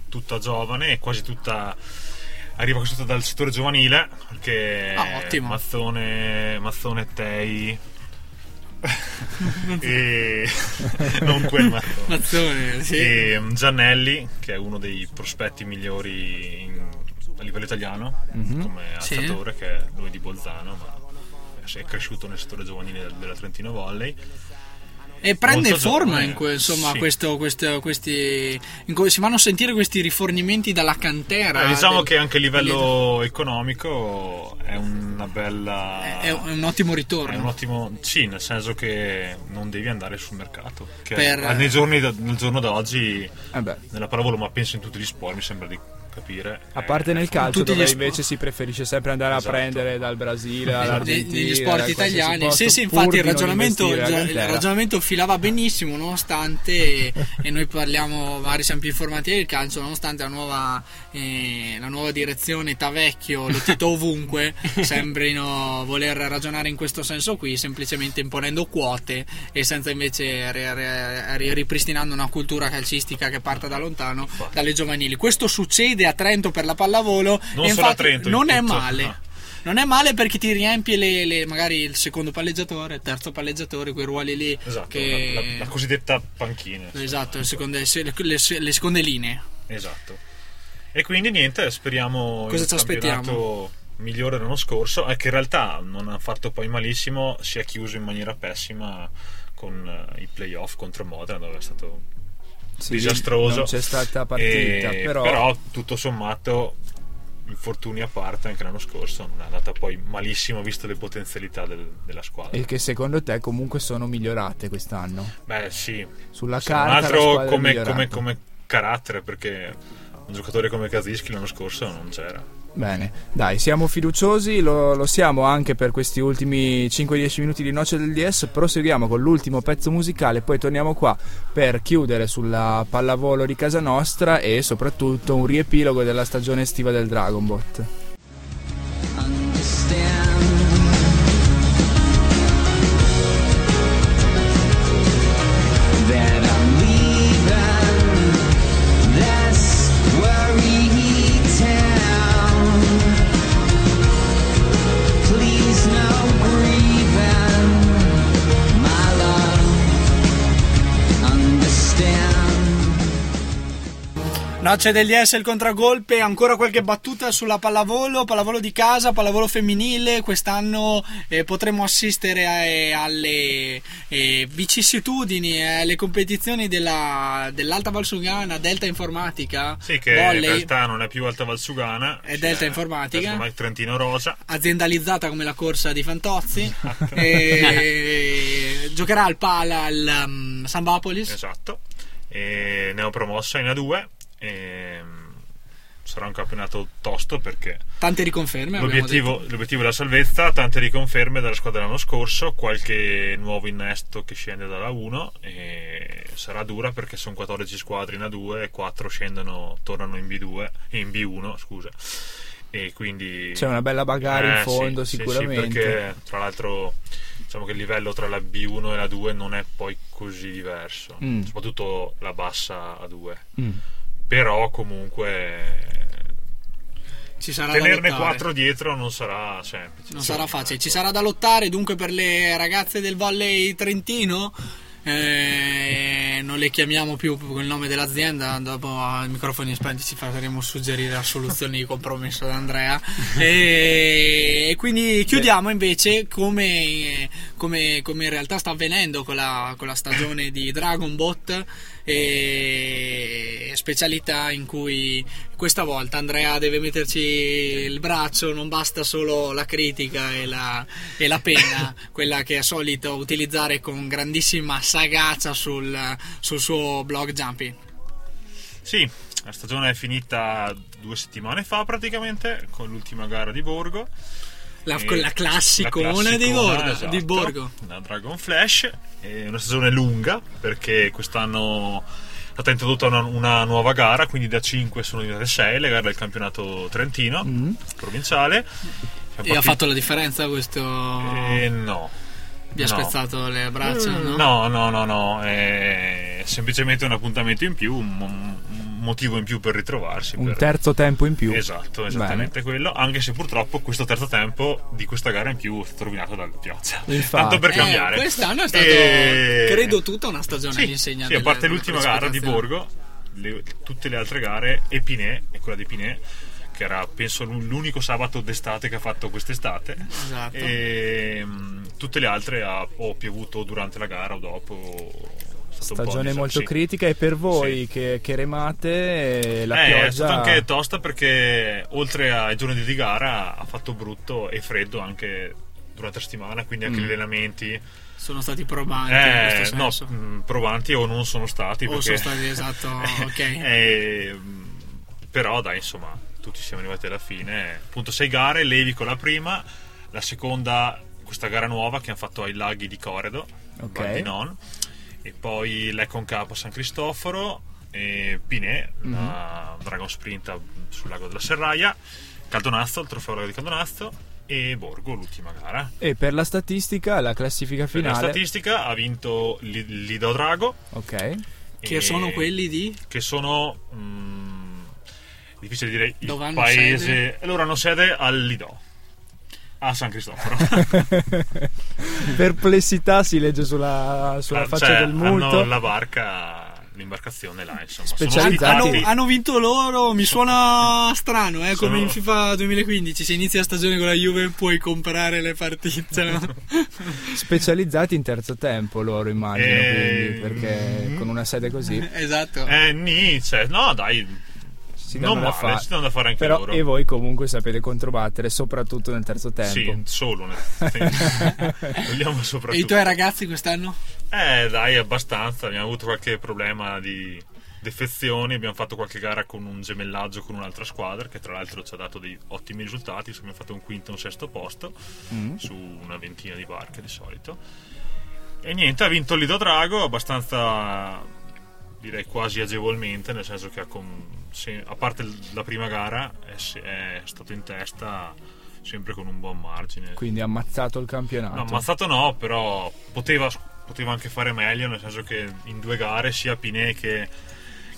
tutta giovane e quasi tutta arriva tutta dal settore giovanile perché Ah, ottimo. Mazzone, Mazzone Tei e non quel Mazzone. Mazzone, sì. E um, Giannelli che è uno dei prospetti migliori in- a livello italiano Mhm. come Sì. alzatore che è lui di Bolzano ma si è cresciuto nel settore giovanile della Trentino Volley E prende Molto forma giovane, in que- insomma, sì. questo, questo- questi, in cui si vanno a sentire questi rifornimenti dalla cantera. Eh, diciamo del- che anche a livello economico è una bella. è un, è un ottimo è ritorno. un ottimo. Sì, nel senso che non devi andare sul mercato. Che Per- nei giorni da- nel giorno d'oggi, Eh nella pallavolo, ma penso in tutti gli sport, mi sembra di capire. A parte eh, nel calcio dove invece si preferisce sempre andare Esatto. a prendere dal Brasile, dall'Argentina, negli da sport italiani. posto, Sì, sì, infatti il ragionamento, il ragionamento filava benissimo, nonostante, e noi parliamo, magari siamo più informati del calcio, nonostante la nuova, eh, la nuova direzione Tavecchio, lo Tito ovunque, sembrino voler ragionare in questo senso qui, semplicemente imponendo quote e senza invece ri- ri- ri- ripristinando una cultura calcistica che parta da lontano, dalle giovanili. Questo succede a Trento per la pallavolo Non e solo a Trento, non è tutto. male. Ah. Non è male perché ti riempie le, le- magari il secondo palleggiatore, il terzo palleggiatore, quei ruoli lì. Esatto, che... la, la- la cosiddetta panchina. Esatto, le seconde, se- le- le- seconde linee. Esatto. E quindi niente, speriamo Cosa ci campionato migliore dell'anno scorso, è che in realtà non ha fatto poi malissimo, si è chiuso in maniera pessima con eh, i playoff contro Modena dove è stato Sì, disastroso. non c'è stata partita, E- però- tutto sommato infortuni a parte anche l'anno scorso non è andata poi malissimo visto le potenzialità del- della squadra. E che secondo te comunque sono migliorate quest'anno? Beh, sì. Sulla non carta la altro come, come- come carattere, perché un giocatore come Kazischi l'anno scorso non c'era. Bene, dai, siamo fiduciosi, lo, lo siamo anche per questi ultimi 5-10 minuti di Noce del DS. Proseguiamo con l'ultimo pezzo musicale, poi torniamo qua per chiudere sulla pallavolo di casa nostra e soprattutto un riepilogo della stagione estiva del Dragon Bot. that Noce degli S il contragolpe, ancora qualche battuta sulla pallavolo, pallavolo di casa, pallavolo femminile, quest'anno eh, potremo assistere a- alle eh, vicissitudini, eh, alle competizioni della, dell'Alta Valsugana, Delta Informatica, Sì, che in volley, realtà non è più Alta Valsugana, È Delta Informatica. ormai Trentino Rosa. aziendalizzata come la corsa di Fantozzi, e giocherà al Pala al um, Sambapolis. Esatto. E neopromossa in A2. E mm, sarà un campionato tosto perché Tante riconferme. l'obiettivo, detto. l'obiettivo è la salvezza, tante riconferme dalla squadra dell'anno scorso, qualche nuovo innesto che scende dalla 1 e sarà dura perché sono 14 squadre in A2 e 4 scendono, tornano in B2 in B1, scusa. E quindi C'è una bella bagarre in Eh, fondo, sì, sì, sicuramente. sì, perché tra l'altro diciamo che il livello tra la B1 e la 2 non è poi così diverso, Mm. soprattutto la bassa A2. Mm. Però comunque Ci sarà tenerne. 4 dietro non sarà semplice. Non sarà facile. Ci sarà da lottare dunque per le ragazze del volley trentino. Eh, non le chiamiamo più con il nome dell'azienda. Dopo ai microfoni spenti ci faremo suggerire la soluzione di compromesso da Andrea. E, e quindi chiudiamo invece come, come, come in realtà sta avvenendo con la, con la stagione di Dragon Bot. E specialità in cui questa volta Andrea deve metterci il braccio, non basta solo la critica e la, e la penna, quella che è solito utilizzare con grandissima sagacia sul, sul suo blog Jumping. Sì, la stagione è finita due settimane fa praticamente con l'ultima gara di Borgo. La, classicona la classicona, di, Borgo, esatto, di Borgo. La Dragon Flash. È una stagione lunga perché quest'anno è stata introdotta una, una nuova gara, quindi da 5 sono diventate 6 le gare del campionato trentino Mm. provinciale. Siamo E ha partiti- fatto la differenza questo? Eh, no. Vi ha No. spezzato le braccia? Mm, No? No, no, no, no, è semplicemente un appuntamento in più, un motivo in più per ritrovarsi. Un per- terzo tempo in più. Esatto, esattamente quello, anche se purtroppo questo terzo tempo di questa gara in più è stato rovinato dalla pioggia. Infatti. Tanto per Eh, cambiare. quest'anno è stato, E- credo, tutta una stagione Sì, all'insegna sì, a parte l'ultima gara di. Borgo, le- tutte le altre gare, e Pinè, e quella di Pinè, che era penso l'unico sabato d'estate che ha fatto quest'estate, Esatto. e mm, tutte le altre ha o piovuto durante la gara o dopo. Stagione molto sì. critica e per voi che, che remate eh, la Eh, pioggia è stata anche tosta perché oltre ai giorni di gara ha fatto brutto e freddo anche durante la settimana, quindi anche Mm. gli allenamenti Sono stati probanti eh, no, senso. mh, provanti o non sono stati O perché sono stati, esatto, ok. eh, però dai, insomma, tutti siamo arrivati alla fine. Appunto, sei gare, Levico la prima, la seconda, questa gara nuova che hanno fatto ai laghi di Coredo, Ok. Di Non, e poi l'Econ Capo San Cristoforo, e Pinè, Mhm. la Dragon Sprint sul lago della Serraia, Caldonazzo, il trofeo lago di Caldonazzo, e Borgo, l'ultima gara. E per la statistica, la classifica Per la finale. statistica ha vinto Li- Lido Drago. Ok. Che sono quelli di? Che sono. mm, difficile dire il Dove hanno paese. sede? E loro hanno sede al Lido. A San Cristoforo. Perplessità si legge sulla, sulla Ah, faccia cioè, del multo. Hanno la barca, l'imbarcazione là, insomma. Specializzati. Hanno, hanno vinto loro, mi suona strano, eh, come Sono- in FIFA 2015, se inizia la stagione con la Juve puoi comprare le partite. no? Specializzati in terzo tempo loro immagino, Eh, quindi, perché con una sede così esatto. Eh, ni, cioè, no, dai. Si non danno da male, fare. si danno da fare anche Però loro. e voi comunque sapete controbattere, soprattutto nel terzo tempo. Sì, solo nel Vogliamo soprattutto. E i tuoi ragazzi quest'anno? Eh, dai, abbastanza. Abbiamo avuto qualche problema di defezioni. Abbiamo fatto qualche gara con un gemellaggio con un'altra squadra, che tra l'altro ci ha dato dei ottimi risultati. Abbiamo fatto un quinto e un sesto posto Mm. su una ventina di barche di solito. E niente, ha vinto il Lido Drago abbastanza. Direi quasi agevolmente, nel senso che ha con- se- a parte la prima gara è, è stato in testa sempre con un buon margine. Quindi ha ammazzato il campionato. No, ammazzato no, però poteva, poteva anche fare meglio, nel senso che in due gare sia Pinè che,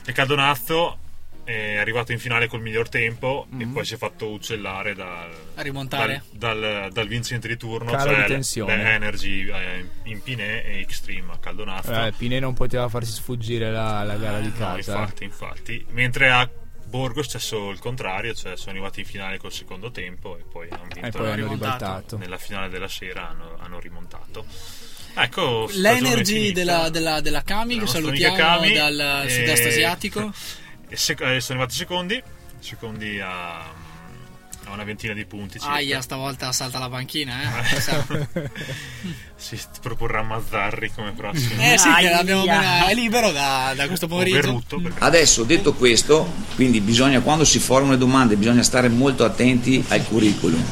che Caldonazzo è arrivato in finale col miglior tempo e Mhm. poi si è fatto uccellare dal, A rimontare. dal, dal- dal vincente di turno, Calo cioè di tensione. le Energy eh, in Pinè e Extreme a Caldonazzo. Eh, Pinè non poteva farsi sfuggire la, la gara di No, casa. infatti, infatti. Mentre a Borgo è successo il contrario, cioè sono arrivati in finale col secondo tempo e poi hanno vinto E poi hanno rimontato. ribaltato. nella finale della sera hanno, hanno rimontato. Ecco, L'Energy della, della, della Kami, che salutiamo Kami, dal e- sud-est asiatico. e sec- eh, sono arrivati secondi, secondi a, a una ventina di punti. circa. Aia, stavolta salta la panchina, eh. Sa. si proporrà Mazzarri come prossimo. Eh sì, che l'abbiamo appena- è libero da, da questo pomeriggio. Berrutto, perché- Adesso detto questo, quindi bisogna quando si formano le domande bisogna stare molto attenti al curriculum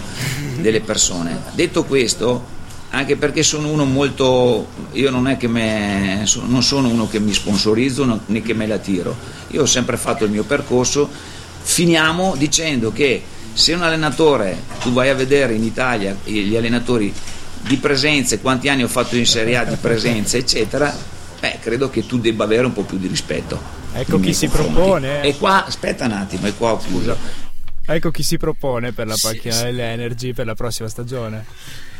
delle persone. Detto questo, anche perché sono uno molto io non è che me, non sono uno che mi sponsorizzo né che me la tiro. Io ho sempre fatto il mio percorso. Finiamo dicendo che se un allenatore, tu vai a vedere in Italia gli allenatori di presenze, quanti anni ho fatto in Serie A di presenze, eccetera, beh, credo che tu debba avere un po' più di rispetto. Ecco chi si confronti. propone. E qua, aspetta un attimo, e qua ho chiuso. Ecco chi si propone per la Sì, panchina sì. dell'Energy per la prossima stagione.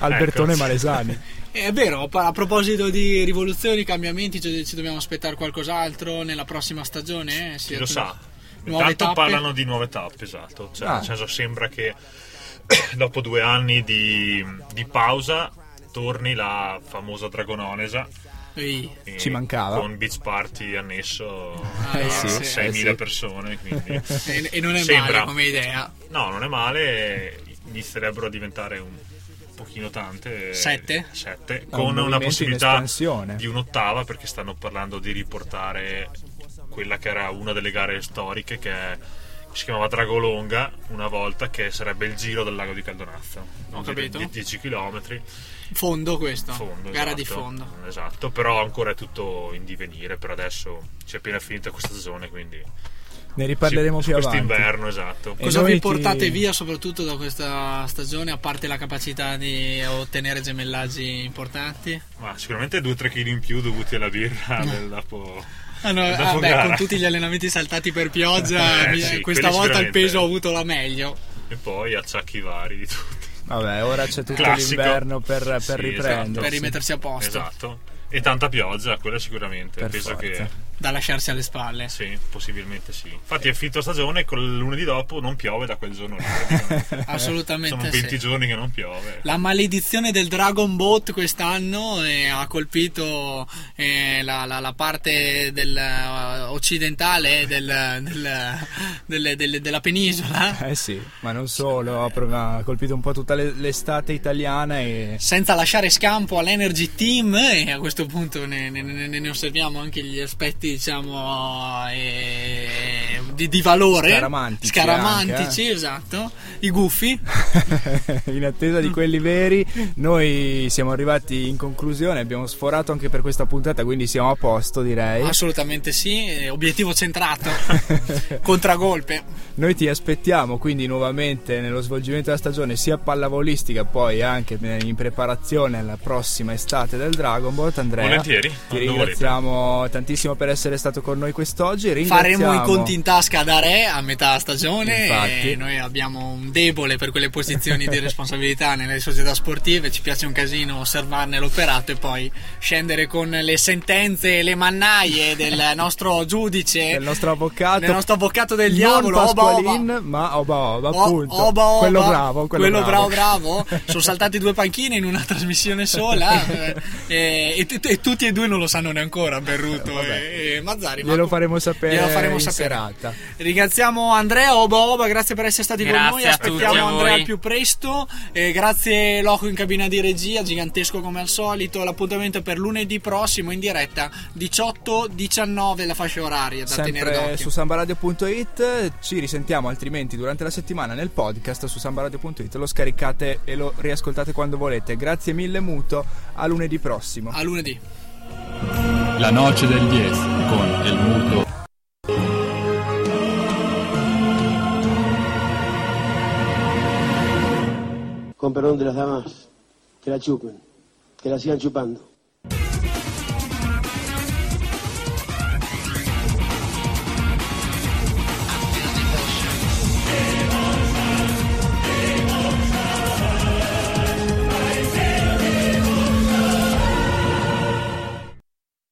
Albertone Ecco. Malesani. È vero, a proposito di rivoluzioni, cambiamenti, ci, ci dobbiamo aspettare qualcos'altro nella prossima stagione? eh? Chi Sia lo sa. Nuove Intanto tappe? parlano di nuove tappe, esatto. Cioè, Ah. nel senso, sembra che dopo due anni di, di pausa torni la famosa Dragononesa. Ehi. Ci mancava. Con beach party annesso Eh a sì, 6.000 eh sì. persone. Quindi E, e non è Sembra. male come idea. No, non è male. Inizierebbero a diventare un pochino tante. Sette? Sette. Ah, un Con una possibilità di un'ottava perché stanno parlando di riportare quella che era una delle gare storiche che è- si chiamava Dragolonga una volta che sarebbe il giro del lago di Caldonazzo Ho capito. di 10 km Fondo questo. fondo Gara esatto, di fondo. esatto però ancora è tutto in divenire per adesso si è appena finita questa stagione quindi Ne riparleremo sì, più avanti. quest'inverno esatto E Cosa vi ti- portate via soprattutto da questa stagione, a parte la capacità di ottenere gemellaggi importanti? Ma sicuramente 2-3 kg in più dovuti alla birra del dopo, Ah, no, ah, dopo beh, gara. con tutti gli allenamenti saltati per pioggia, Eh, mi- sì, questa volta il peso ha avuto la meglio. E poi acciacchi vari di tutti. Vabbè, ora c'è tutto Classico. l'inverno per, per Sì, riprendersi. esatto. Per rimettersi a posto. Esatto. E tanta pioggia, quella sicuramente. Per Penso forza. che Da lasciarsi alle spalle. sì, possibilmente sì. Infatti è finito stagione, col lunedì dopo non piove da quel giorno lì. Assolutamente Sono 20 sì. giorni che non piove. La maledizione del Dragon Boat quest'anno eh, ha colpito eh, la, la- la parte del, eh, occidentale del- del- delle- delle- della penisola. Eh sì, ma non solo, ha colpito un po' tutta le- l'estate italiana e Senza lasciare scampo all'Energy Team, e a questo punto ne, ne- ne- ne osserviamo anche gli aspetti, diciamo, eh, di, di valore. Scaramantici Scaramantici, anche, esatto. I gufi. in attesa di quelli veri, noi siamo arrivati in conclusione, abbiamo sforato anche per questa puntata, quindi siamo a posto direi. Assolutamente sì, eh, obiettivo centrato. Contragolpe. Noi ti aspettiamo quindi nuovamente nello svolgimento della stagione sia pallavolistica poi anche in preparazione alla prossima estate del Dragon Ball. Andrea, Volentieri, ti ringraziamo tantissimo per essere stato con noi quest'oggi. Faremo i conti in tasca da re a metà stagione Infatti. e noi abbiamo un debole per quelle posizioni di responsabilità nelle società sportive, ci piace un casino osservarne l'operato e poi scendere con le sentenze e le mannaie del nostro giudice, del nostro avvocato, del nostro avvocato del non diavolo, Oba Pasqualin, Oba. ma Oba Oba, O- appunto. Oba Oba, quello bravo, quello, bravo bravo. Sono saltati due panchine in una trasmissione sola eh, e, e e tutti e due non lo sanno neanche ancora Berruto e, Mazzari. ma Glielo faremo sapere glielo faremo in sapere. serata. Ringraziamo Andrea Oba Oba, grazie per essere stati con Grazie noi. a tutti, Aspettiamo. Andrea al più presto. Eh, grazie Loco in cabina di regia, gigantesco come al solito. L'appuntamento è per lunedì prossimo in diretta 18-19 la fascia oraria da tenere Sempre d'occhio. su sambaradio.it ci risentiamo altrimenti durante la settimana nel podcast su sambaradio.it lo scaricate e lo riascoltate quando volete grazie mille muto a lunedì prossimo a lunedì La noche del 10 con el muto. Con perdón de las damas, que la chupen, que la sigan chupando.